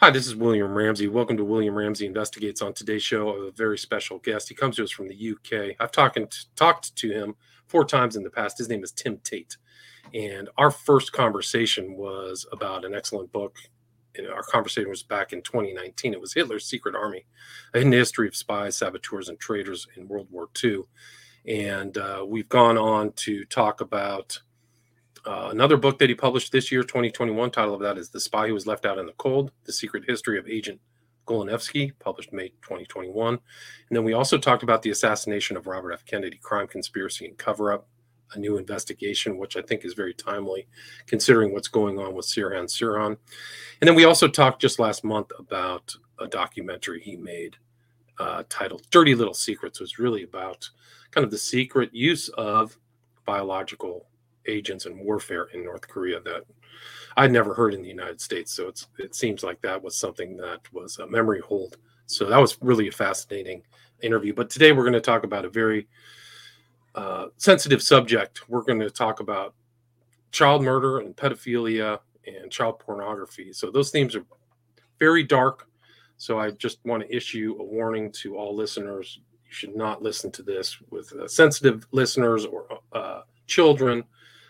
Hi, this is William Ramsey. Welcome to William Ramsey Investigates. On today's show, a very special guest. He comes to us from the UK. I've talked talked to him four times in the past. His name is Tim Tate, and our first conversation was about an excellent book. Our conversation was back in 2019. It was Hitler's Secret Army: A Hidden History of Spies, Saboteurs, and Traitors in World War II. And uh, we've gone on to talk about uh, another book that he published this year, 2021, title of that is The Spy Who Was Left Out in the Cold The Secret History of Agent Goleniewski, published May 2021. And then we also talked about the assassination of Robert F. Kennedy, Crime, Conspiracy, and Cover Up, a new investigation, which I think is very timely considering what's going on with Sirhan Sirhan. And then we also talked just last month about a documentary he made uh, titled Dirty Little Secrets, was really about kind of the secret use of biological agents and warfare in North Korea that I'd never heard in the United States. So it's it seems like that was something that was a memory hold. So that was really a fascinating interview. But today we're going to talk about a very uh, sensitive subject. We're going to talk about child murder and pedophilia and child pornography. So those themes are very dark. So I just want to issue a warning to all listeners. You should not listen to this with uh, sensitive listeners or uh, children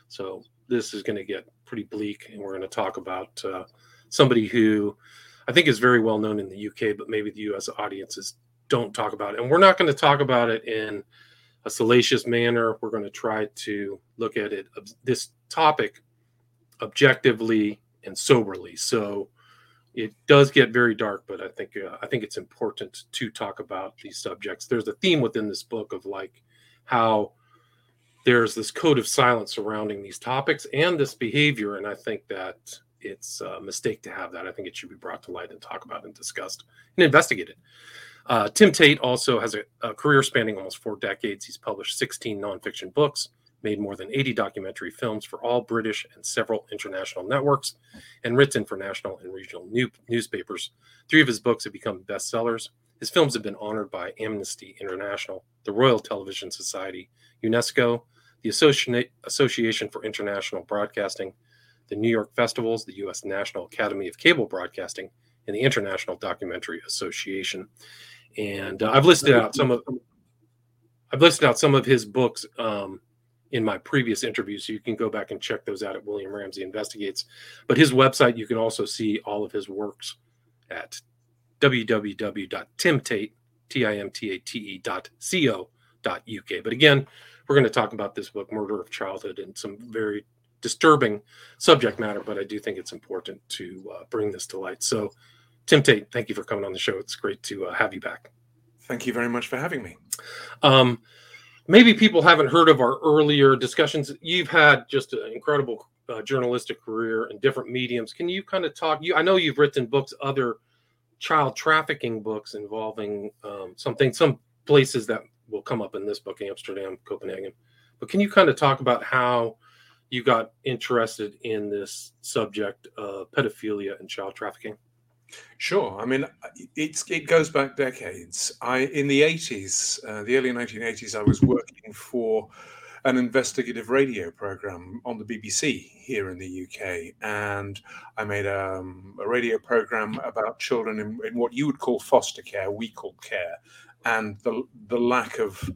so this is going to get pretty bleak, and we're going to talk about uh, somebody who I think is very well known in the UK, but maybe the US audiences don't talk about it. And we're not going to talk about it in a salacious manner. We're going to try to look at it this topic objectively and soberly. So it does get very dark, but I think uh, I think it's important to talk about these subjects. There's a theme within this book of like how there's this code of silence surrounding these topics and this behavior. And I think that it's a mistake to have that. I think it should be brought to light and talked about and discussed and investigated. Uh, Tim Tate also has a, a, career spanning almost four decades. He's published 16 nonfiction books, made more than 80 documentary films for all British and several international networks, and written for national and regional new, newspapers. Three of his books have become bestsellers. His films have been honored by Amnesty International, the Royal Television Society, UNESCO, the Associ- Association for International Broadcasting, the New York Festivals, the U.S. National Academy of Cable Broadcasting, and the International Documentary Association. And uh, I've listed out some of I've listed out some of his books um, in my previous interviews, so you can go back and check those out at William Ramsey Investigates. But his website, you can also see all of his works at www.timtate, T-I-M-T-A-T-E dot C-O dot UK. But again, we're going to talk about this book, Murder of Childhood, and some very disturbing subject matter, but I do think it's important to uh, bring this to light. So, Tim Tate, thank you for coming on the show. It's great to uh, have you back. Thank you very much for having me. Um, maybe people haven't heard of our earlier discussions. You've had just an incredible uh, journalistic career in different mediums. Can you kind of talk? You, I know you've written books, other child trafficking books involving um, something, some places that will come up in this book, Amsterdam, Copenhagen. But can you kind of talk about how you got interested in this subject of pedophilia and child trafficking? Sure. I mean, it's it goes back decades. I in the eighties, uh, the early nineteen eighties, I was working for an investigative radio program on the BBC here in the UK, and I made um, a radio program about children in, in, what you would call foster care, we call care, and the the lack of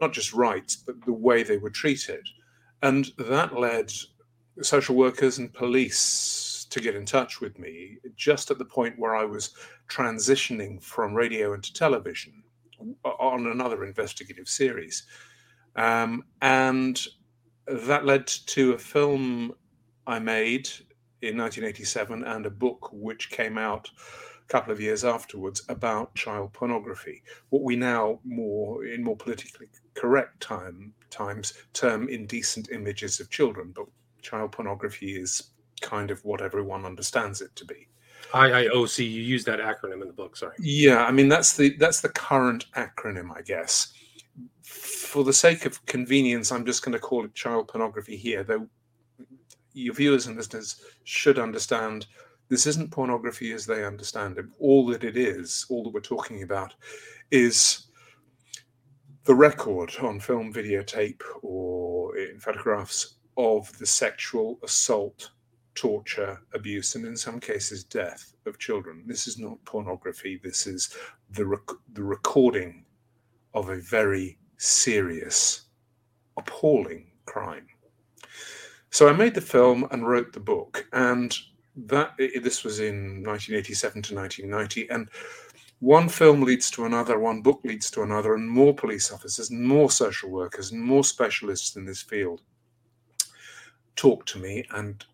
not just rights but the way they were treated, and that led social workers and police to get in touch with me just at the point where I was transitioning from radio into television on another investigative series, um, and that led to a film I made in 1987 and a book which came out couple of years afterwards about child pornography, what we now more in more politically correct time times term indecent images of children, but child pornography is kind of what everyone understands it to be. IIOC, you use that acronym in the book, sorry. Yeah, I mean that's the that's the current acronym, I guess. For the sake of convenience, I'm just going to call it child pornography here, though your viewers and listeners should understand this isn't pornography as they understand it. All that it is, all that we're talking about, is the record on film, videotape, or in photographs of the sexual assault torture, abuse, and in some cases death of children. This is not pornography. This is the rec- the recording of a very serious, appalling crime. So I made the film and wrote the book, and that this was in 1987 to 1990, and one film leads to another, one book leads to another, and more police officers, and more social workers, and more specialists in this field talked to me, and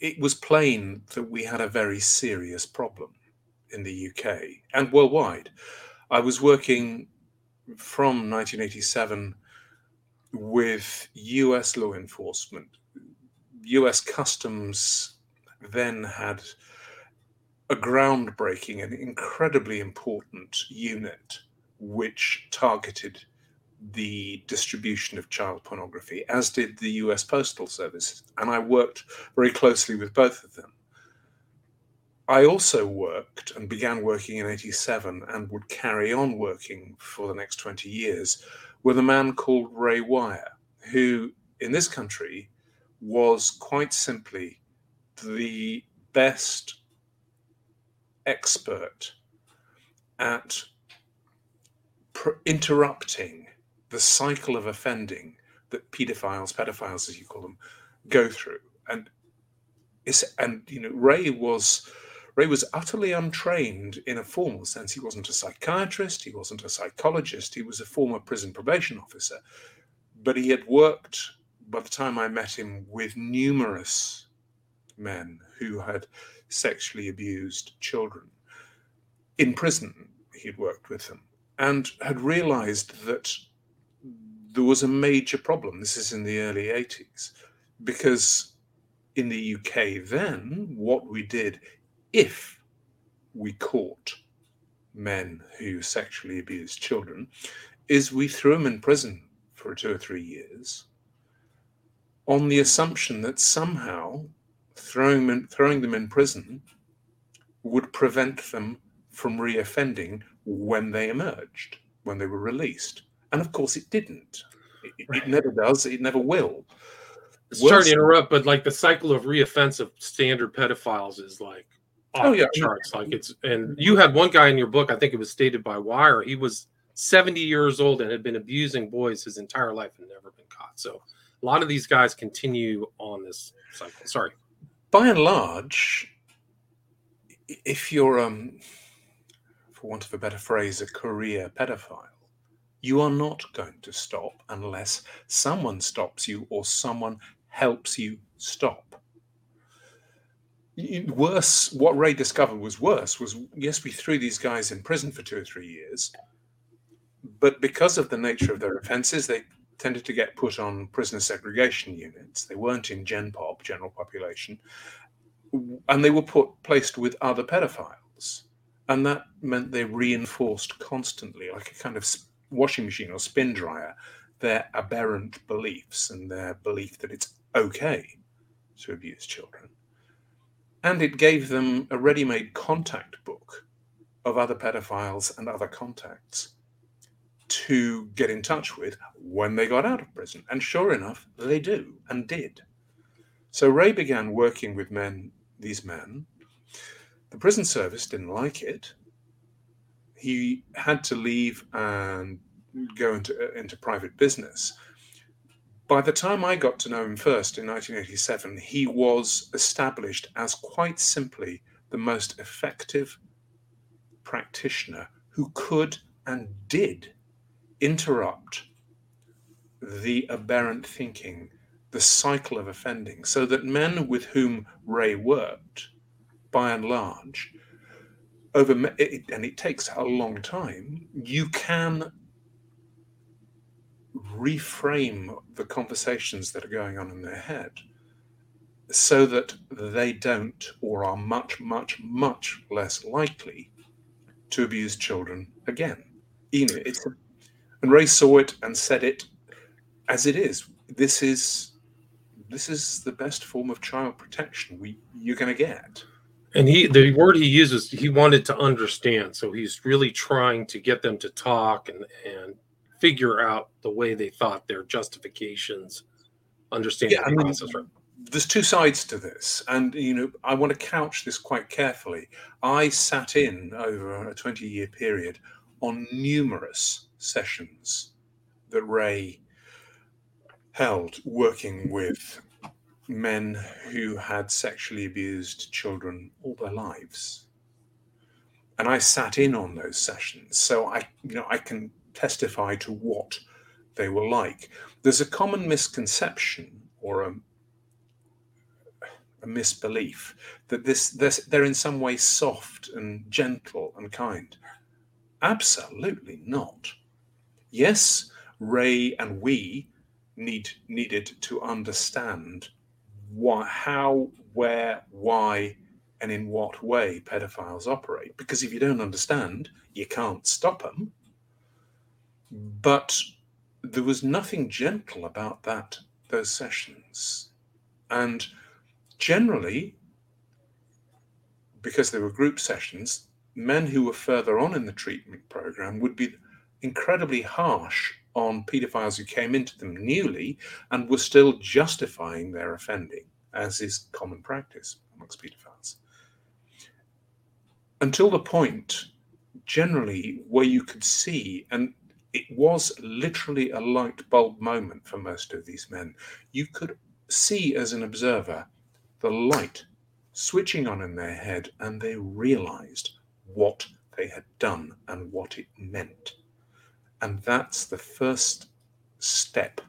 it was plain that we had a very serious problem in the UK and worldwide. I was working from 1987 with US law enforcement. US Customs then had a groundbreaking and incredibly important unit which targeted the distribution of child pornography, as did the US Postal Service. And I worked very closely with both of them. I also worked and began working in 87 and would carry on working for the next 20 years with a man called Ray Wyre, who in this country was quite simply the best expert at pr- interrupting the cycle of offending that pedophiles, pedophiles as you call them, go through. And and you know, Ray was Ray was utterly untrained in a formal sense. He wasn't a psychiatrist, he wasn't a psychologist, he was a former prison probation officer. But he had worked by the time I met him with numerous men who had sexually abused children. In prison, he'd worked with them and had realized that there was a major problem. This is in the early 80s, because in the UK then, what we did, if we caught men who sexually abused children, is we threw them in prison for two or three years on the assumption that somehow throwing them, throwing them in prison would prevent them from reoffending when they emerged, when they were released. And of course, it didn't. It, it never does. It never will. Sorry to interrupt, but like the cycle of reoffense of standard pedophiles is like off oh, yeah. the charts. Like it's, and you had one guy in your book, I think it was stated by Wyre, he was 70 years old and had been abusing boys his entire life and never been caught. So a lot of these guys continue on this cycle. Sorry by and large, if you're, um, for want of a better phrase, a career pedophile, you are not going to stop unless someone stops you or someone helps you stop. Worse, what Ray discovered was worse was yes, we threw these guys in prison for two or three years, but because of the nature of their offenses, they tended to get put on prisoner segregation units. They weren't in Gen Pop, general population, and they were put placed with other pedophiles, and that meant they reinforced constantly, like a kind of washing machine or spin dryer, their aberrant beliefs and their belief that it's okay to abuse children. And it gave them a ready made contact book of other pedophiles and other contacts to get in touch with when they got out of prison. And sure enough, they do and did. So Ray began working with men, these men. The prison service didn't like it. He had to leave and go into, uh, into private business. By the time I got to know him first in 1987, he was established as quite simply the most effective practitioner who could and did interrupt the aberrant thinking, the cycle of offending, so that men with whom Ray worked, by and large, over and it takes a long time, you can reframe the conversations that are going on in their head so that they don't or are much, much, much less likely to abuse children again. You know, it's a and Ray saw it and said it as it is. This is this is the best form of child protection we you're going to get. And he the word he uses he wanted to understand. So he's really trying to get them to talk and and figure out the way they thought their justifications, understand yeah, the I mean, process. Right? there's two sides to this, and you know I want to couch this quite carefully. I sat in over a 20 year period on numerous sessions that Ray held working with men who had sexually abused children all their lives. And I sat in on those sessions, so I, you know, I can testify to what they were like. There's a common misconception or a, a misbelief that this, this they're in some way soft and gentle and kind. Absolutely not. Yes, Ray and we need needed to understand what, how, where, why, and in what way pedophiles operate. Because if you don't understand, you can't stop them. But there was nothing gentle about that those sessions, and generally, because they were group sessions, men who were further on in the treatment program would be incredibly harsh on paedophiles who came into them newly and were still justifying their offending, as is common practice amongst paedophiles. Until the point, generally, where you could see, and it was literally a light bulb moment for most of these men, you could see as an observer the light switching on in their head, and they realized what they had done and what it meant. And that's the first step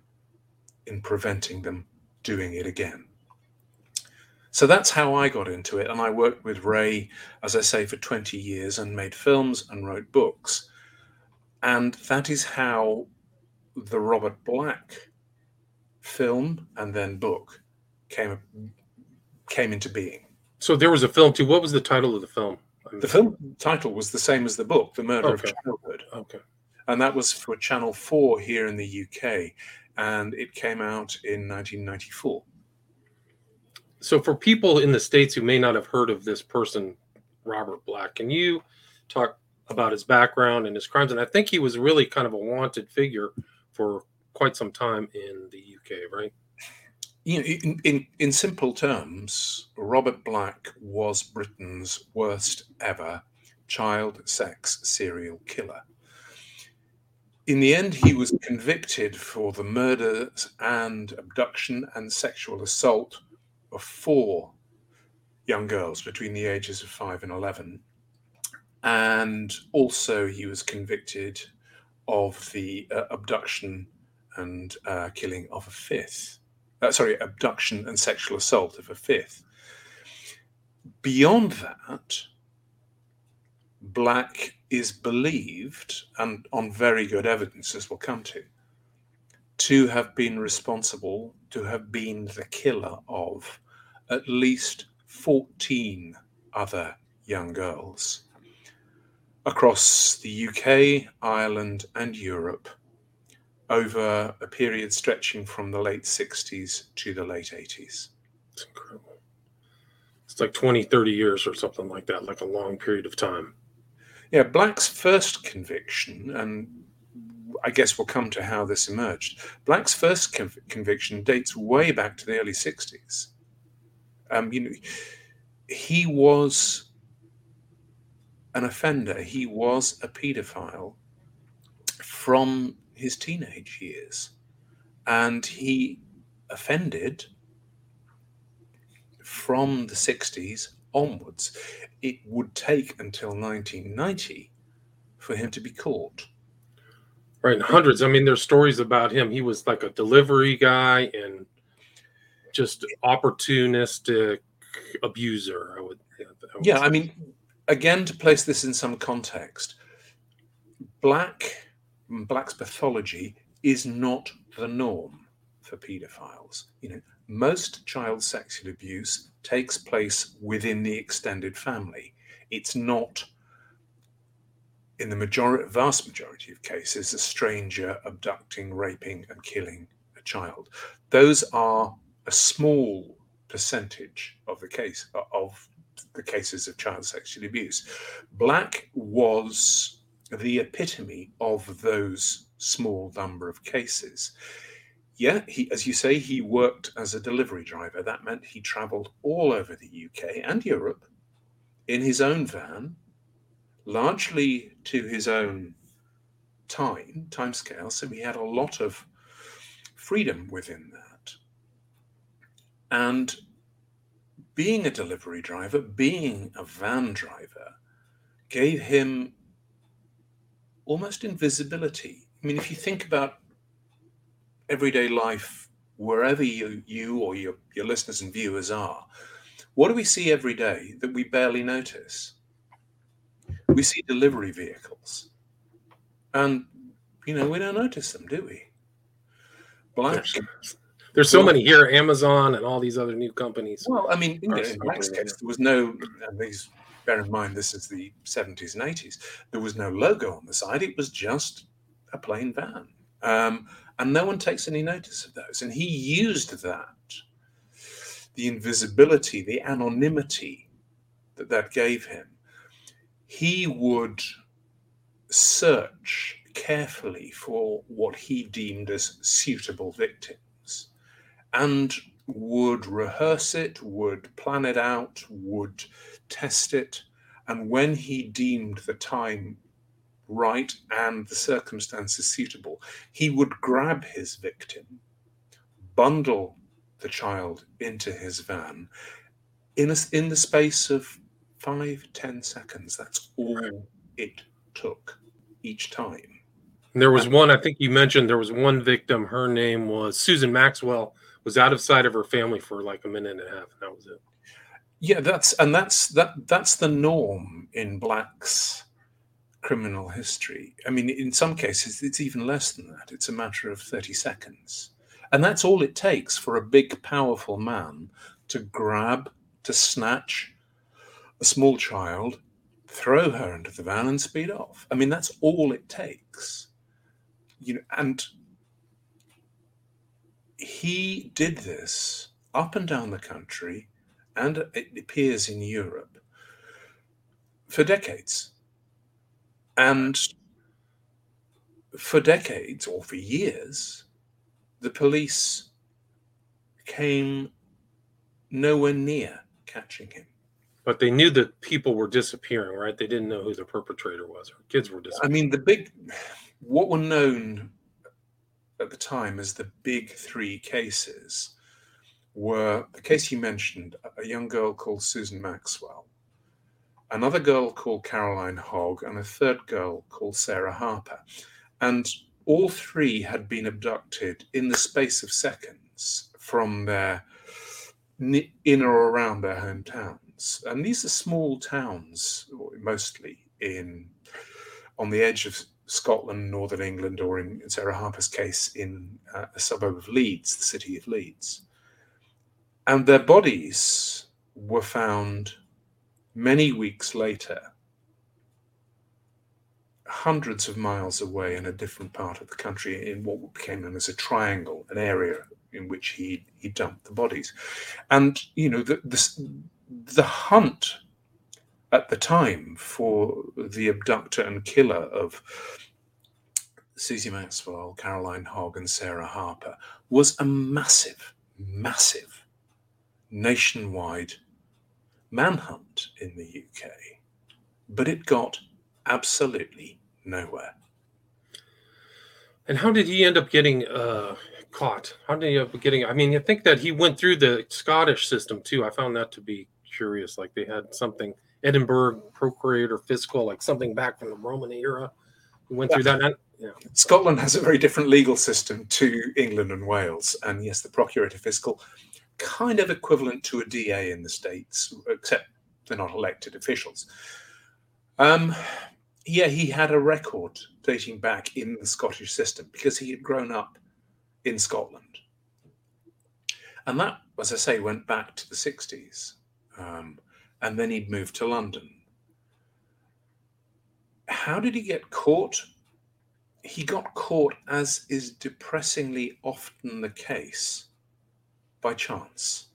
in preventing them doing it again. So that's how I got into it. And I worked with Ray, as I say, for 20 years and made films and wrote books. And that is how the Robert Black film and then book came came into being. So there was a film too. What was the title of the film? The film title was the same as the book, The Murder okay. of Childhood. Okay and that was for Channel 4 here in the UK, and it came out in 1994. So, for people in the States who may not have heard of this person, Robert Black, can you talk about his background and his crimes? And I think he was really kind of a wanted figure for quite some time in the UK, right? You know, in, in, in simple terms, Robert Black was Britain's worst ever child sex serial killer. In the end, he was convicted for the murders and abduction and sexual assault of four young girls between the ages of five and 11. And also, he was convicted of the uh, abduction and uh, killing of a fifth. Uh, sorry, abduction and sexual assault of a fifth. Beyond that, Black is believed, and on very good evidence, as we'll come to, to have been responsible, to have been the killer of at least 14 other young girls across the UK, Ireland, and Europe over a period stretching from the late 60s to the late 80s. It's incredible. It's like 20, 30 years or something like that, like a long period of time. Yeah, Black's first conviction, and I guess we'll come to how this emerged. Black's first conv- conviction dates way back to the early 60s. Um, you know, he was an offender, he was a paedophile from his teenage years. And he offended from the 60s onwards it would take until 1990 for him to be caught. Right, hundreds. I mean, there's stories about him. He was like a delivery guy and just opportunistic abuser. I would. I would yeah. I mean, again, to place this in some context, black black's pathology is not the norm for paedophiles. You know, most child sexual abuse takes place within the extended family. It's not, in the majority, vast majority of cases, a stranger abducting, raping, and killing a child. Those are a small percentage of the case of the cases of child sexual abuse. Black was the epitome of those small number of cases. Yeah, he, as you say, he worked as a delivery driver. That meant he traveled all over the UK and Europe in his own van, largely to his own time, time scale. So he had a lot of freedom within that. And being a delivery driver, being a van driver, gave him almost invisibility. I mean, if you think about everyday life, wherever you, you or your, your listeners and viewers are, what do we see every day that we barely notice? We see delivery vehicles. And, you know, we don't notice them, do we? Black. There's, there's so many here, Amazon and all these other new companies. Well, I mean, in, in Black's case, there was no, these, bear in mind, this is the 70s and 80s. There was no logo on the side. It was just a plain van. Um, and no one takes any notice of those. And he used that, the invisibility, the anonymity that that gave him. He would search carefully for what he deemed as suitable victims and would rehearse it, would plan it out, would test it. And when he deemed the time right and the circumstances suitable, he would grab his victim, bundle the child into his van in, a, in the space of five, ten seconds. That's all it took each time. There was one, I think you mentioned there was one victim. Her name was Susan Maxwell, was out of sight of her family for like a minute and a half. And that was it. Yeah, that's and that's that that's the norm in blacks criminal history. I mean, in some cases, it's even less than that. It's a matter of 30 seconds. And that's all it takes for a big, powerful man to grab, to snatch a small child, throw her into the van, and speed off. I mean, that's all it takes. You know, and he did this up and down the country, and it appears in Europe for decades. And for decades or for years, the police came nowhere near catching him. But they knew that people were disappearing, right? They didn't know who the perpetrator was, or kids were disappearing. I mean, the big, what were known at the time as the big three cases were the case you mentioned, a young girl called Susan Maxwell, another girl called Caroline Hogg, and a third girl called Sarah Harper. And all three had been abducted in the space of seconds from their in or around their hometowns. And these are small towns, mostly in on the edge of Scotland, Northern England, or in Sarah Harper's case, in uh, a suburb of Leeds, the city of Leeds. And their bodies were found Many weeks later, hundreds of miles away in a different part of the country, in what became known as a triangle, an area in which he he dumped the bodies, and you know the the, the hunt at the time for the abductor and killer of Susie Maxwell, Caroline Hogg, and Sarah Harper was a massive, massive nationwide manhunt in the UK, but it got absolutely nowhere. And how did he end up getting uh, caught? How did he end up getting? I mean, you think that he went through the Scottish system too. I found that to be curious. Like they had something Edinburgh Procurator Fiscal, like something back from the Roman era. He went through that. Yeah. Scotland has a very different legal system to England and Wales, and yes, the Procurator Fiscal kind of equivalent to a DA in the States, except they're not elected officials. Um, yeah, he had a record dating back in the Scottish system because he had grown up in Scotland. And that, as I say, went back to the 60s. Um, and then he'd moved to London. How did he get caught? He got caught, as is depressingly often the case, by chance.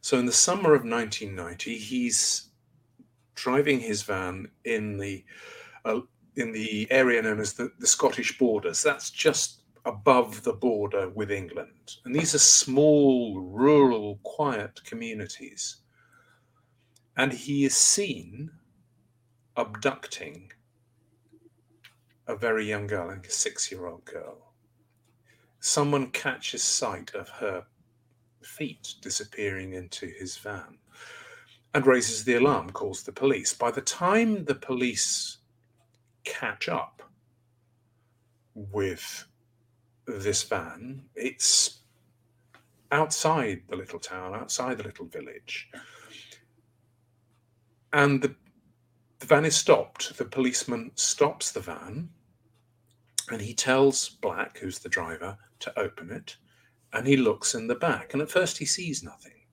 So in the summer of 1990, he's driving his van in the uh, in the area known as the, the Scottish borders. That's just above the border with England. And these are small, rural, quiet communities. And he is seen abducting a very young girl, like a six year old girl. Someone catches sight of her feet disappearing into his van and raises the alarm, calls the police. By the time the police catch up with this van, it's outside the little town, outside the little village. And the, the van is stopped. The policeman stops the van and he tells Black, who's the driver, to open it. And he looks in the back. And at first he sees nothing.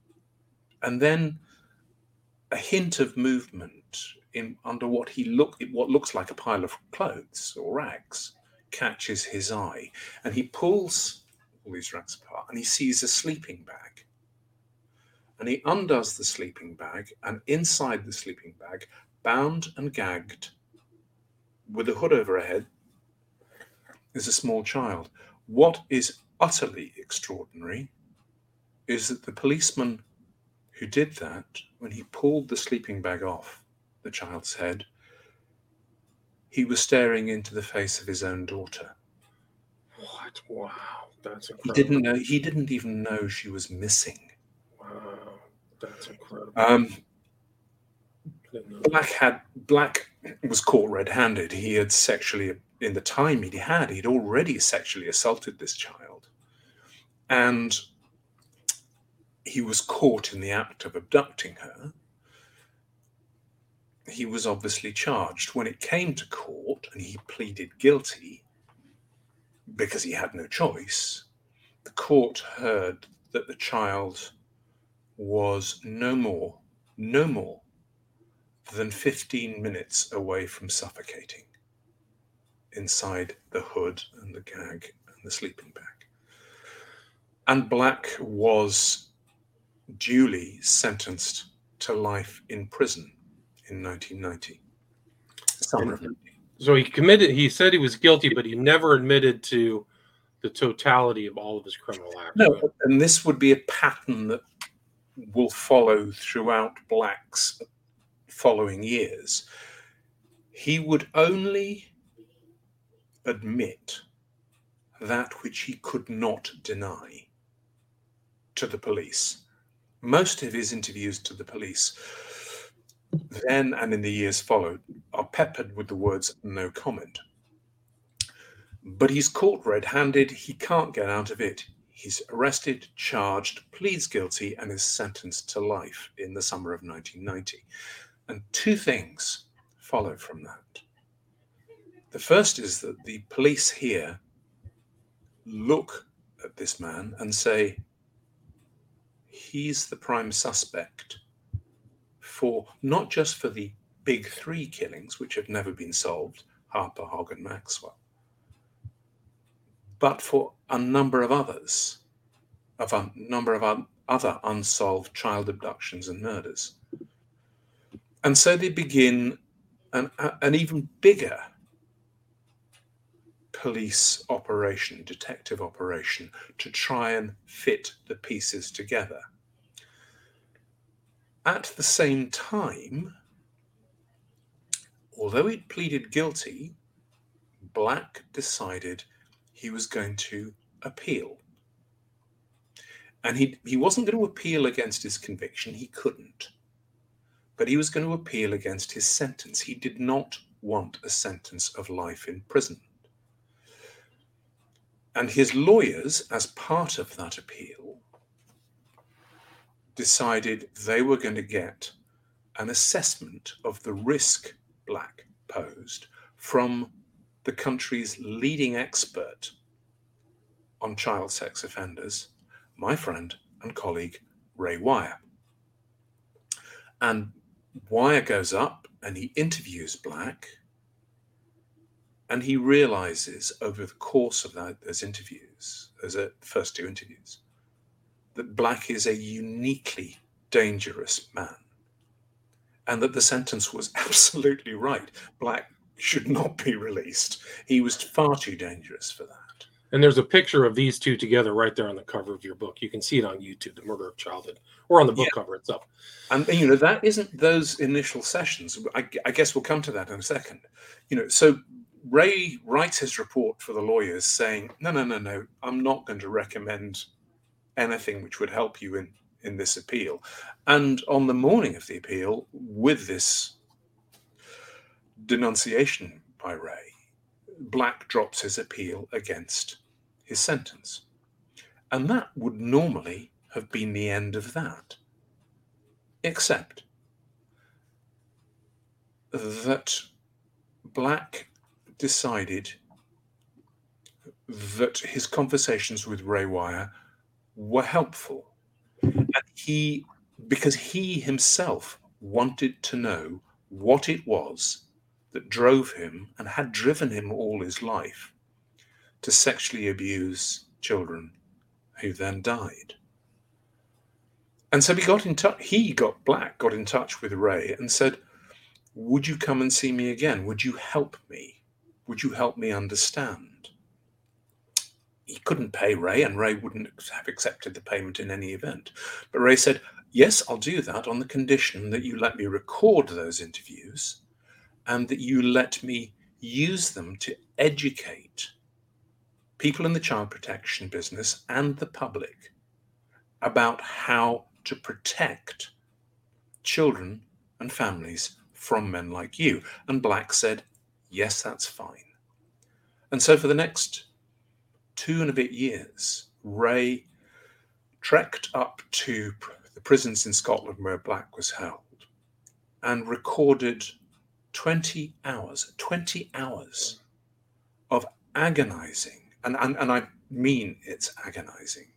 And then a hint of movement in under what he look what looks like a pile of clothes or rags catches his eye and he pulls all these rags apart and he sees a sleeping bag and he undoes the sleeping bag and inside the sleeping bag bound and gagged with a hood over her head is a small child what is utterly extraordinary is that the policeman who did that, when he pulled the sleeping bag off the child's head, he was staring into the face of his own daughter. What? Wow, that's incredible. He didn't know. He didn't even know she was missing. Wow, that's incredible. Um, Black had Black was caught red-handed. He had sexually, in the time he'd had, he'd already sexually assaulted this child, and he was caught in the act of abducting her. He was obviously charged. When it came to court and he pleaded guilty because he had no choice, the court heard that the child was no more, no more than 15 minutes away from suffocating inside the hood and the gag and the sleeping bag. And Black was duly sentenced to life in prison in 1990. So he committed, he said he was guilty, but he never admitted to the totality of all of his criminal acts. No, and this would be a pattern that will follow throughout Black's following years. He would only admit that which he could not deny to the police most of his interviews to the police, then and in the years followed, are peppered with the words no comment. But he's caught red handed, he can't get out of it. He's arrested, charged, pleads guilty, and is sentenced to life in the summer of 1990. And two things follow from that. The first is that the police here look at this man and say, he's the prime suspect for not just for the big three killings, which have never been solved Harper, Hogg, and Maxwell, but for a number of others, of a number of other unsolved child abductions and murders. And so they begin an, an even bigger police operation, detective operation, to try and fit the pieces together. At the same time, although it pleaded guilty, Black decided he was going to appeal. And he, he wasn't going to appeal against his conviction, he couldn't. But he was going to appeal against his sentence. He did not want a sentence of life in prison. And his lawyers, as part of that appeal, decided they were going to get an assessment of the risk Black posed from the country's leading expert on child sex offenders, my friend and colleague Ray Wyre. And Wyre goes up and he interviews Black and he realizes over the course of that, those interviews, those uh, first two interviews, that Black is a uniquely dangerous man. And that the sentence was absolutely right. Black should not be released. He was far too dangerous for that. And there's a picture of these two together right there on the cover of your book. You can see it on YouTube, The Murder of Childhood, or on the book yeah. cover itself. And you know that isn't those initial sessions. I, I, guess we'll come to that in a second. You know, so Ray writes his report for the lawyers saying, "No, no, no, no. I'm not going to recommend anything which would help you in in this appeal." And on the morning of the appeal, with this denunciation by Ray, Black drops his appeal against his sentence. And that would normally have been the end of that. Except that Black decided that his conversations with Ray Wyre were helpful. And he, because he himself wanted to know what it was that drove him and had driven him all his life to sexually abuse children who then died. And so he got in touch, he got Black, got in touch with Ray and said, Would you come and see me again? Would you help me? Would you help me understand? He couldn't pay Ray, and Ray wouldn't have accepted the payment in any event. But Ray said, Yes, I'll do that on the condition that you let me record those interviews and that you let me use them to educate people in the child protection business and the public about how to protect children and families from men like you. And Black said, Yes, that's fine. And so for the next two and a bit years, Ray trekked up to the prisons in Scotland where Black was held and recorded 20 hours, 20 hours of agonizing, and, and, and I mean it's agonizing,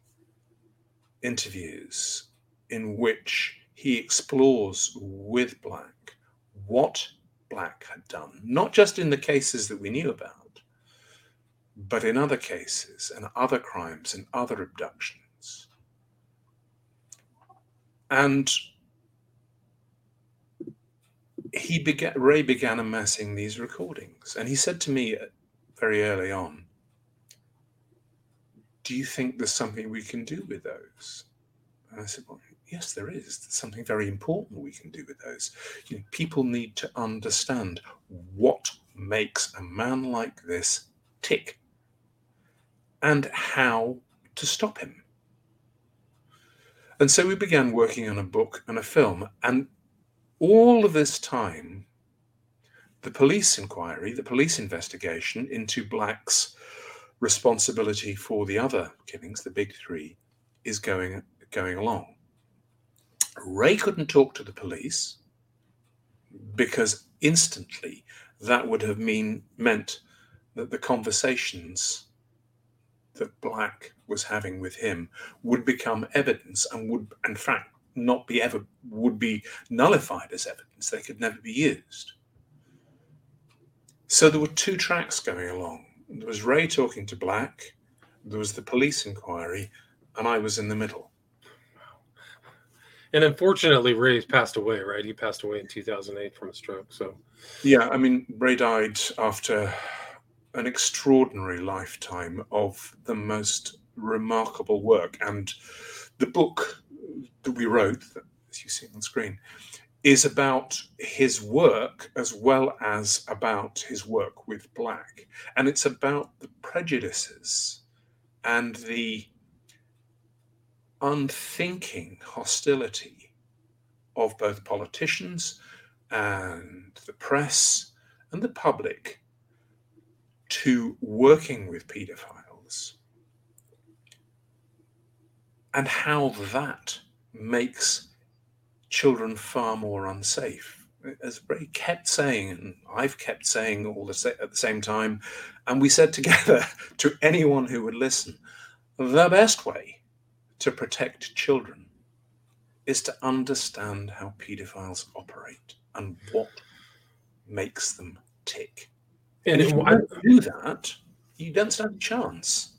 interviews in which he explores with Black what Black had done, not just in the cases that we knew about, but in other cases and other crimes and other abductions. And he began Ray began amassing these recordings, and he said to me very early on, "Do you think there's something we can do with those?" And I said, "Well, yes, there is. There's something very important we can do with those. You know, people need to understand what makes a man like this tick, and how to stop him." And so we began working on a book and a film, and all of this time, the police inquiry, the police investigation into Black's responsibility for the other killings, the big three, is going going along. Ray couldn't talk to the police because instantly that would have mean meant that the conversations that Black was having with him would become evidence and would in fact not be ever would be nullified as evidence. They could never be used. So there were two tracks going along. There was Ray talking to Black, there was the police inquiry, and I was in the middle. And unfortunately, Ray passed away, right? He passed away in 2008 from a stroke. So, yeah, I mean, Ray died after an extraordinary lifetime of the most remarkable work. And the book that we wrote, as you see on screen, is about his work as well as about his work with Black. And it's about the prejudices and the unthinking hostility of both politicians and the press and the public to working with paedophiles and how that makes children far more unsafe. As Ray kept saying, and I've kept saying all the at the same time, and we said together to anyone who would listen, the best way to protect children is to understand how paedophiles operate and what makes them tick. And, and if you don't do that, you don't stand a chance.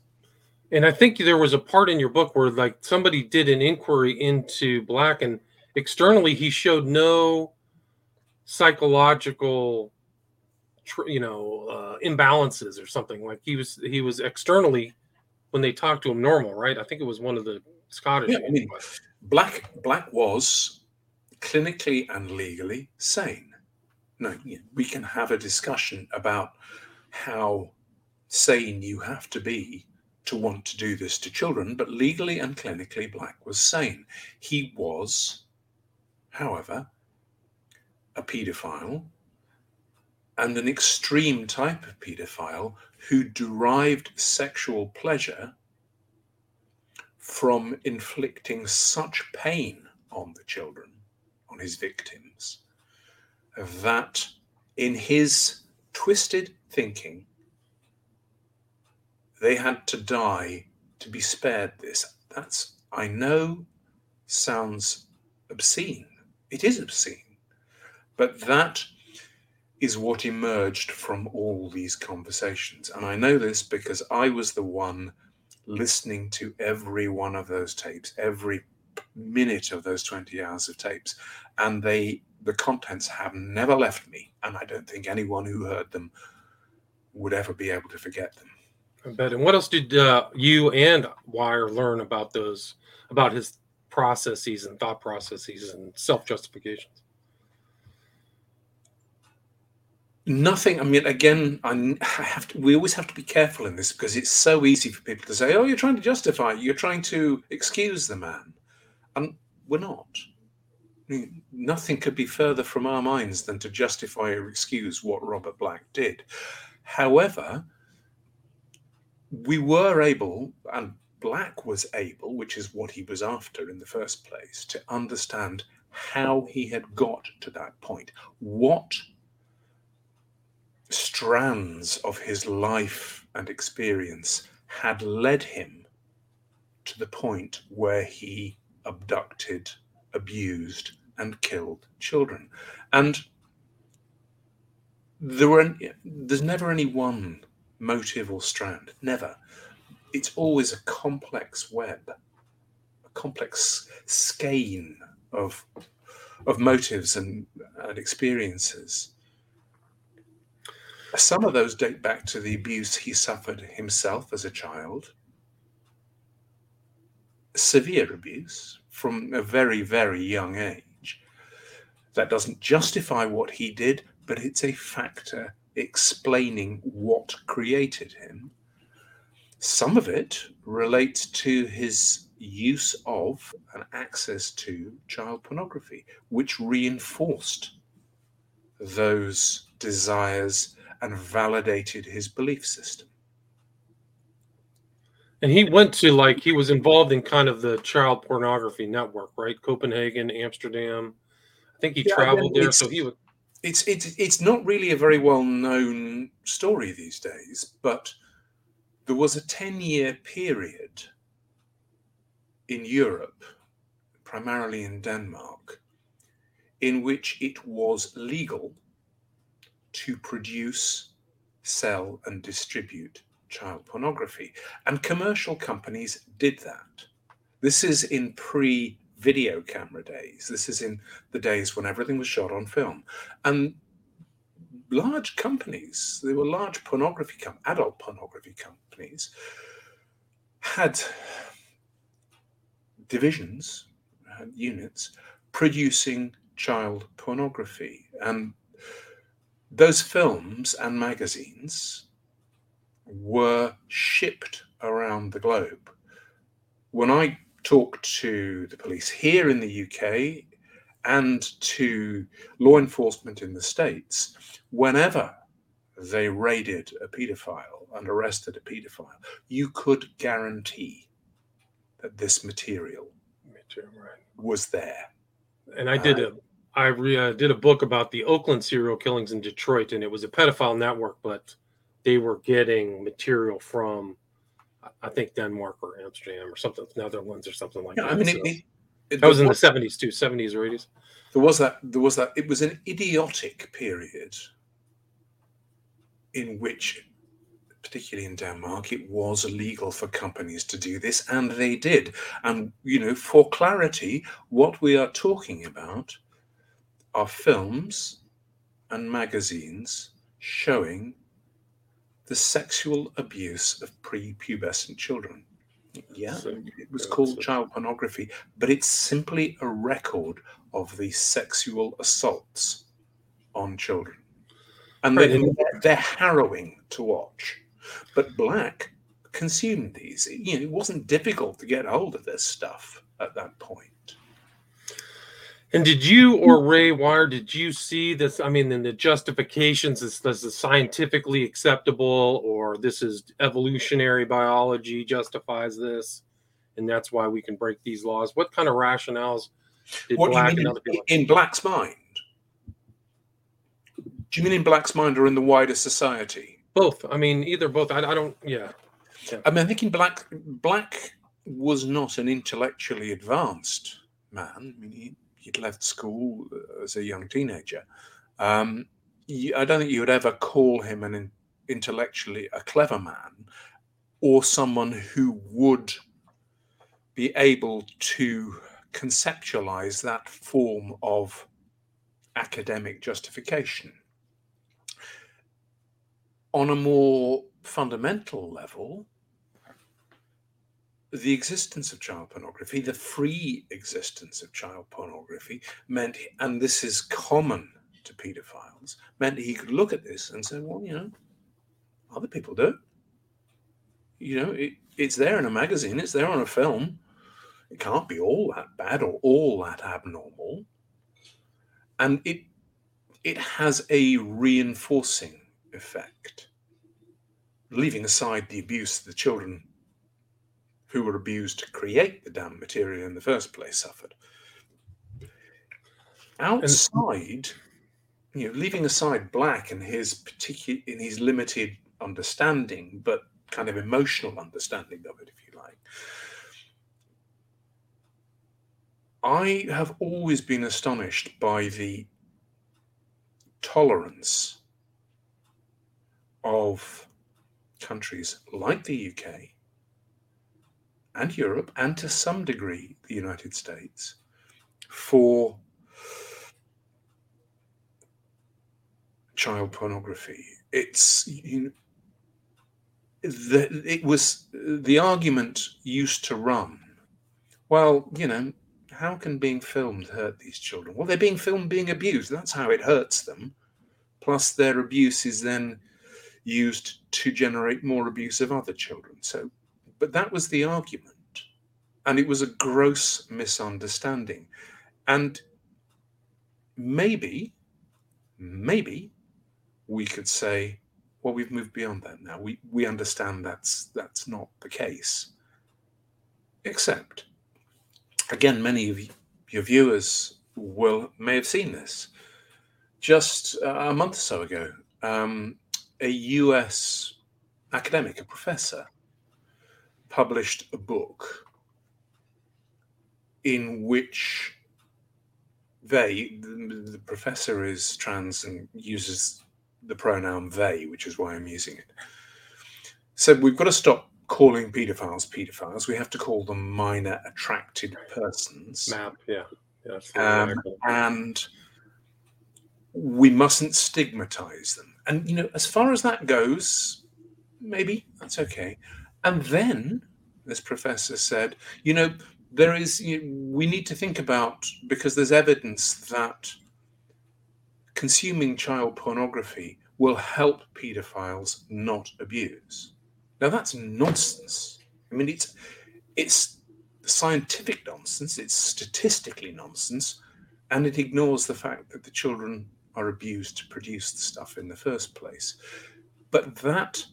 And I think there was a part in your book where like somebody did an inquiry into Black and externally he showed no psychological you know uh, imbalances or something like he was he was externally when they talked to him normal, right? I think it was one of the Scottish. Yeah, I mean, Black Black was clinically and legally sane. No, we can have a discussion about how sane you have to be to want to do this to children, but legally and clinically, Black was sane. He was, however, a paedophile and an extreme type of paedophile who derived sexual pleasure from inflicting such pain on the children, on his victims, that in his twisted thinking, they had to die to be spared this. That's, I know, sounds obscene. It is obscene. But that is what emerged from all these conversations. And I know this because I was the one listening to every one of those tapes, every minute of those 20 hours of tapes. And they the contents have never left me. And I don't think anyone who heard them would ever be able to forget them. I bet. And what else did uh, you and Wyre learn about those, about his processes and thought processes and self justifications? Nothing. I mean, again, I have to. We always have to be careful in this because it's so easy for people to say, "Oh, you're trying to justify. You're trying to excuse the man," and we're not. I mean, nothing could be further from our minds than to justify or excuse what Robert Black did. However, we were able, and Black was able, which is what he was after in the first place, to understand how he had got to that point. What strands of his life and experience had led him to the point where he abducted, abused, and killed children. And there were there's never any one motive or strand. Never. It's always a complex web, a complex skein of of motives and, and experiences. Some of those date back to the abuse he suffered himself as a child, severe abuse from a very, very young age. That doesn't justify what he did, but it's a factor explaining what created him. Some of it relates to his use of and access to child pornography, which reinforced those desires and validated his belief system. And he went to like he was involved in kind of the child pornography network, right? Copenhagen, Amsterdam. I think he yeah, traveled there, so he would it's it's it's not really a very well known story these days, but there was a ten year period in Europe, primarily in Denmark, in which it was legal to produce, sell, and distribute child pornography, and commercial companies did that. This is in pre video camera days. This is in the days when everything was shot on film. And large companies, there were large pornography, com- adult pornography companies, had divisions, had units producing child pornography. And those films and magazines were shipped around the globe. When I talk to the police here in the UK and to law enforcement in the States whenever they raided a paedophile and arrested a paedophile, you could guarantee that this material was there. And I did uh, a I re, uh, did a book about the Oakland serial killings in Detroit, and it was a pedophile network, but they were getting material from I think Denmark or Amsterdam or something, Netherlands or something like yeah, that. I mean, so it, it, that was in the seventies too, seventies or eighties. There was that. There was that. It was an idiotic period in which, particularly in Denmark, it was illegal for companies to do this, and they did. And you know, for clarity, what we are talking about are films and magazines showing the sexual abuse of prepubescent children. Yeah, it was called child pornography, but it's simply a record of the sexual assaults on children. And they're, they're harrowing to watch. But Black consumed these. You know, it wasn't difficult to get hold of this stuff at that point. And did you or Ray Wyre, did you see this? I mean, in the justifications, is this is scientifically acceptable or this is evolutionary biology justifies this? And that's why we can break these laws. What kind of rationales did What Black and other people? in, Black's mind? Do you mean in Black's mind or in the wider society? Both. I mean, either both. I, I don't, yeah. I mean, I think in Black, Black was not an intellectually advanced man. I mean, he, he'd left school uh, as a young teenager. Um, I don't think you would ever call him an intellectually a clever man or someone who would be able to conceptualize that form of academic justification. On a more fundamental level, the existence of child pornography, the free existence of child pornography, meant, and this is common to paedophiles, meant he could look at this and say, well, you know, other people do. You know, it, it's there in a magazine, it's there on a film. It can't be all that bad or all that abnormal. And it it has a reinforcing effect, leaving aside the abuse the children who were abused to create the damn material in the first place suffered. Outside, you know, leaving aside Black and his particular in his limited understanding, but kind of emotional understanding of it, if you like. I have always been astonished by the tolerance of countries like the UK and Europe, and to some degree the United States, for child pornography. It's you know, the, it was the argument used to run. Well, you know, how can being filmed hurt these children? Well, they're being filmed being abused. That's how it hurts them. Plus, their abuse is then used to generate more abuse of other children. So, but that was the argument. And it was a gross misunderstanding. And maybe, maybe we could say, well, we've moved beyond that now. We we understand that's that's not the case. Except, again, many of your viewers will may have seen this. Just a month or so ago, um, a U.S. academic, a professor, published a book in which they, the, the professor is trans and uses the pronoun they, which is why I'm using it. So we've got to stop calling paedophiles paedophiles. We have to call them minor attracted persons. Map. Yeah. Yeah. Um, what I call it. and we mustn't stigmatize them. And you know, as far as that goes, maybe that's okay. And then this professor said, you know, there is you we need to think about because there's evidence that consuming child pornography will help pedophiles not abuse. Now that's nonsense. I mean, it's it's scientific nonsense. It's statistically nonsense and it ignores the fact that the children are abused to produce the stuff in the first place. But that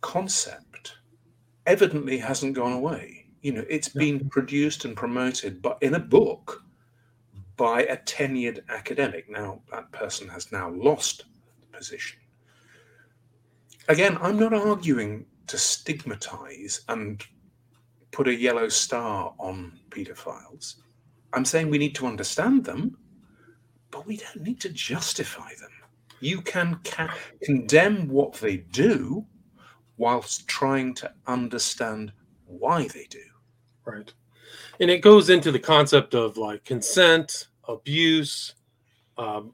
concept evidently hasn't gone away. You know, it's been produced and promoted, but in a book by a tenured academic. Now, that person has now lost the position. Again, I'm not arguing to stigmatize and put a yellow star on pedophiles. I'm saying we need to understand them, but we don't need to justify them. You can ca- condemn what they do whilst trying to understand why they do. Right. And it goes into the concept of like consent, abuse, um,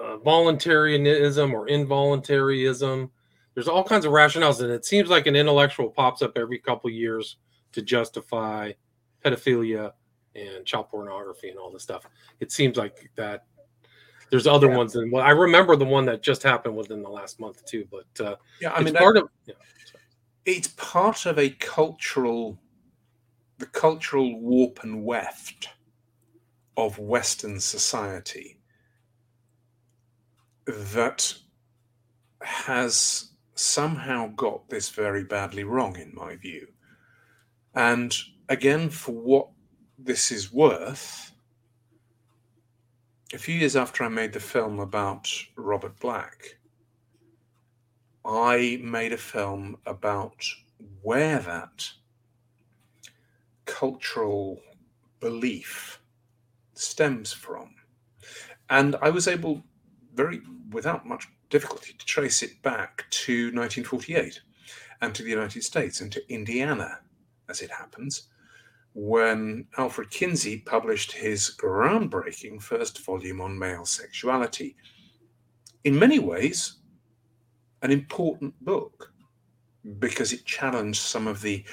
uh, voluntarism or involuntarism. There's all kinds of rationales, and it seems like an intellectual pops up every couple years to justify pedophilia and child pornography and all this stuff. It seems like that. There's other yeah. ones, and well, I remember the one that just happened within the last month too. But uh, yeah, I mean, part of yeah, it's part of a cultural, the cultural warp and weft of Western society that has somehow got this very badly wrong, in my view. And again, for what this is worth, a few years after I made the film about Robert Black, I made a film about where that cultural belief stems from. And I was able, very without much difficulty, to trace it back to 1948 and to the United States and to Indiana, as it happens, when Alfred Kinsey published his groundbreaking first volume on male sexuality. In many ways, an important book because it challenged some of the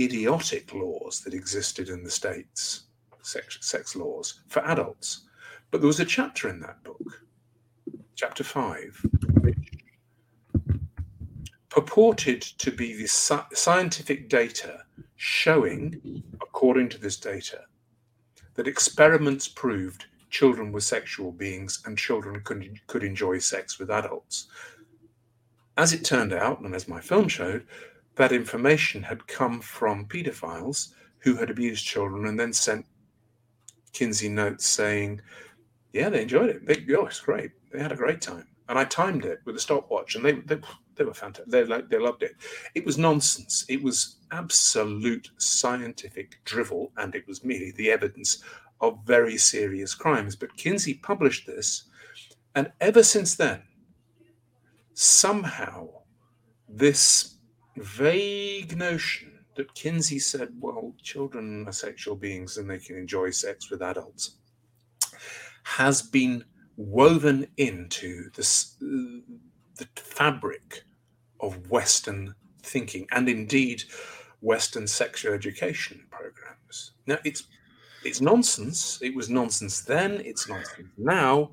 idiotic laws that existed in the States, sex, sex laws for adults. But there was a chapter in that book, chapter five, which purported to be the scientific data showing, according to this data, that experiments proved children were sexual beings and children could, could enjoy sex with adults. As it turned out, and as my film showed, that information had come from paedophiles who had abused children and then sent Kinsey notes saying, yeah, they enjoyed it. They, oh, it's great. They had a great time. And I timed it with a stopwatch and they, they, they were fantastic. They, like, they loved it. It was nonsense. It was absolute scientific drivel and it was merely the evidence of very serious crimes. But Kinsey published this. And ever since then, somehow this vague notion that Kinsey said, well, children are sexual beings and they can enjoy sex with adults, has been woven into this, uh, the fabric of Western thinking and indeed Western sexual education programs. Now, it's it's nonsense. It was nonsense then. It's nonsense now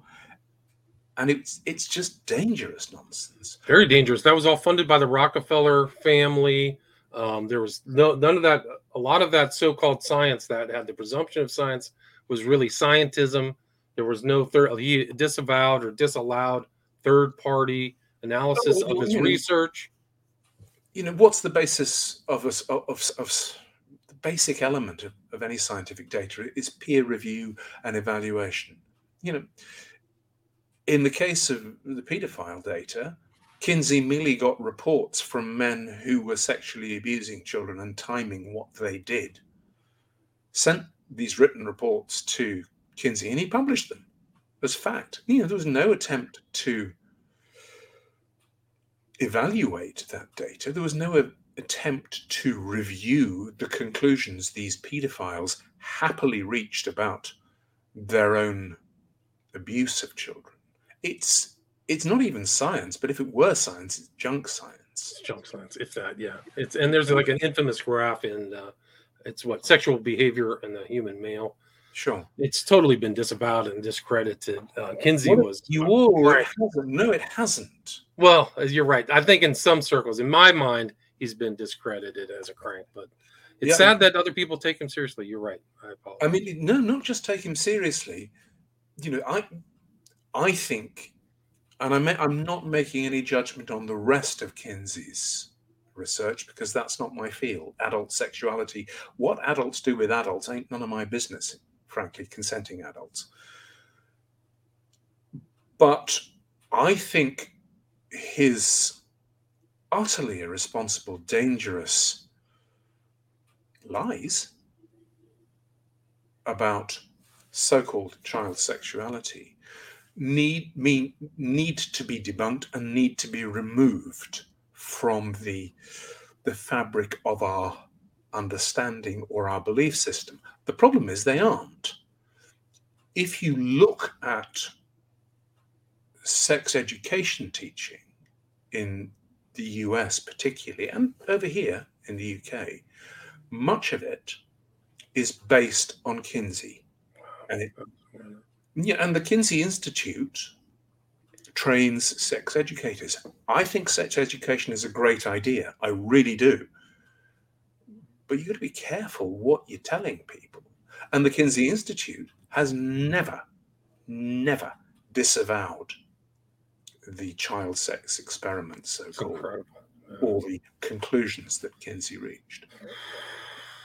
and it's it's just dangerous nonsense. Very dangerous. That was all funded by the Rockefeller family. Um, there was no none of that. A lot of that so-called science that had the presumption of science was really scientism. There was no third. He disavowed or disallowed third-party analysis of his research. You know what's the basis of us of, of, of the basic element of, of any scientific data is peer review and evaluation. You know, in the case of the paedophile data, Kinsey merely got reports from men who were sexually abusing children and timing what they did, sent these written reports to Kinsey, and he published them as fact. You know, there was no attempt to evaluate that data. There was no attempt to review the conclusions these paedophiles happily reached about their own abuse of children it's it's not even science, but if it were science, it's junk science. It's junk science. It's that, yeah. It's and there's like an infamous graph in uh, it's what sexual behavior in the human male. Sure, it's totally been disavowed and discredited. Uh, Kinsey what was you right. No, it hasn't. Well, you're right. I think in some circles, in my mind, he's been discredited as a crank, but it's yeah. sad that other people take him seriously. You're right. I apologize. I mean, no, not just take him seriously. You know, I I think, and I'm, I'm not making any judgment on the rest of Kinsey's research because that's not my field. Adult sexuality. What adults do with adults ain't none of my business, frankly, consenting adults. But I think his utterly irresponsible, dangerous lies about so called child sexuality need mean need to be debunked and need to be removed from the the fabric of our understanding or our belief system. The problem is they aren't. If you look at sex education teaching in the US, particularly, and over here in the UK, much of it is based on Kinsey. And, it, yeah, and the Kinsey Institute trains sex educators. I think sex education is a great idea. I really do. But you've got to be careful what you're telling people. And the Kinsey Institute has never, never disavowed the child sex experiments, so called, or the conclusions that Kinsey reached.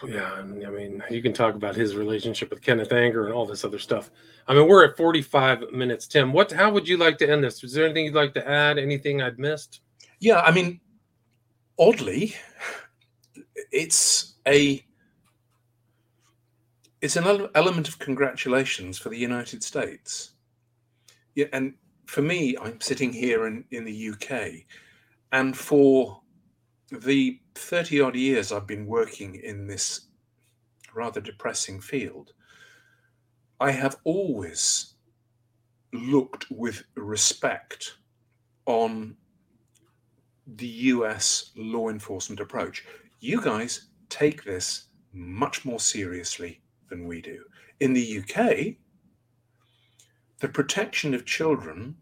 Yeah, I mean, you can talk about his relationship with Kenneth Anger and all this other stuff. I mean, we're at 45 minutes. Tim, what? How would you like to end this? Is there anything you'd like to add? Anything I'd missed? Yeah, I mean, oddly, it's a it's an element of congratulations for the United States. Yeah, and for me, I'm sitting here in, in the UK, and for the 30 odd years I've been working in this rather depressing field, I have always looked with respect on the US law enforcement approach. You guys take this much more seriously than we do. In the UK, the protection of children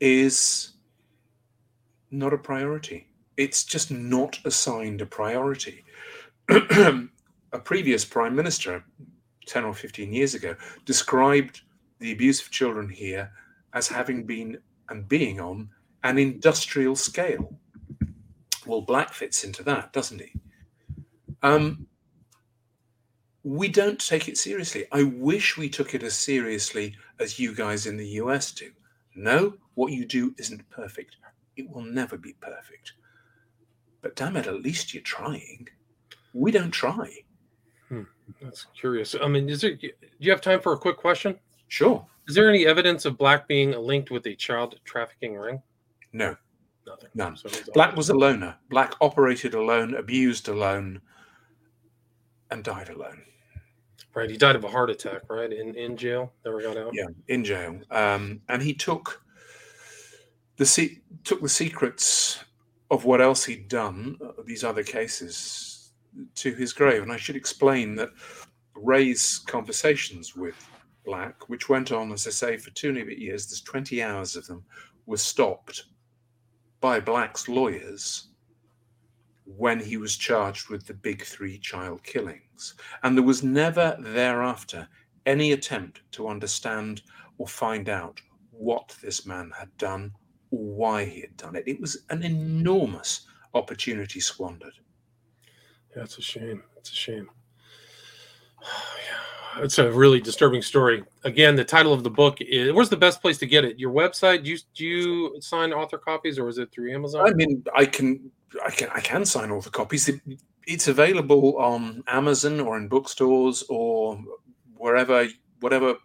is not a priority. It's just not assigned a priority. a previous prime minister, 10 or 15 years ago, described the abuse of children here as having been and being on an industrial scale. Well, Black fits into that, doesn't he? Um, we don't take it seriously. I wish we took it as seriously as you guys in the US do. No, what you do isn't perfect. It will never be perfect. But damn it, at least you're trying. We don't try. Hmm, that's curious. I mean, is there? Do you have time for a quick question? Sure. Is there any evidence of Black being linked with a child trafficking ring? No. Nothing. None. So Black was a loner. Black operated alone, abused alone, and died alone. Right. He died of a heart attack, right? In in jail. Never got out. Yeah, in jail. Um, and he took the se- took the secrets of what else he'd done, uh, these other cases, to his grave. And I should explain that Ray's conversations with Black, which went on, as I say, for two and a bit years, there's 20 hours of them, were stopped by Black's lawyers when he was charged with the big three child killings. And there was never thereafter any attempt to understand or find out what this man had done or why he had done it. It was an enormous opportunity squandered. Yeah, it's a shame. It's a shame. Oh, yeah. It's a really disturbing story. Again, the title of the book is where's the best place to get it? Your website? Do you do you sign author copies or is it through Amazon? I mean, I can I can I can sign author copies. It, it's available on Amazon or in bookstores or wherever whatever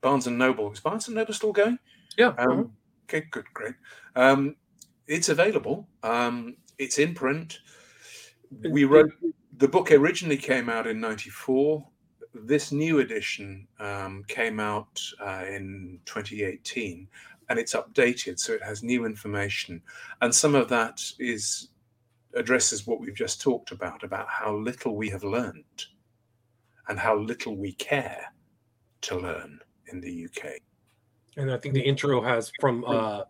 Barnes and Noble. Is Barnes and Noble still going? Yeah. Um, uh-huh. Okay, good, great. Um, it's available. Um, it's in print. We wrote the book originally came out in '94. This new edition um, came out uh, in 2018, and it's updated, so it has new information. And some of that is addresses what we've just talked about about how little we have learned and how little we care to learn in the UK. And I think the intro has from uh,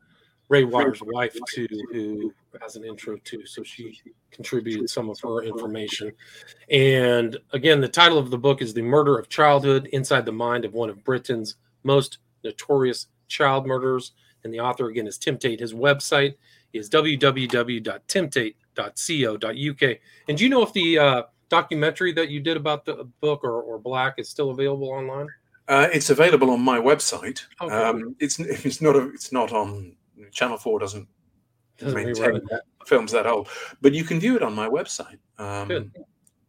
Ray Waters' wife too, who has an intro too. So she contributed some of her information. And again, the title of the book is The Murder of Childhood Inside the Mind of One of Britain's Most Notorious Child Murderers. And the author again is Tim Tate. His website is www.timtate.co.uk. And do you know if the uh, documentary that you did about the book or, or Black is still available online? Uh, it's available on my website. Okay. Um, it's it's not a, it's not on Channel Four. Doesn't, doesn't maintain that, films that old, but you can view it on my website. Um,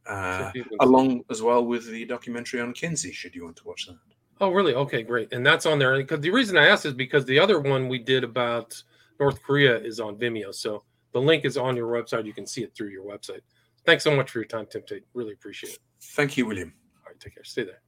uh, along as well with the documentary on Kinsey, should you want to watch that. Oh, really? Okay, great. And that's on there. Because the reason I asked is because the other one we did about North Korea is on Vimeo. So the link is on your website. You can see it through your website. Thanks so much for your time, Tim Tate. Really appreciate it. Thank you, William. All right, take care. Stay there.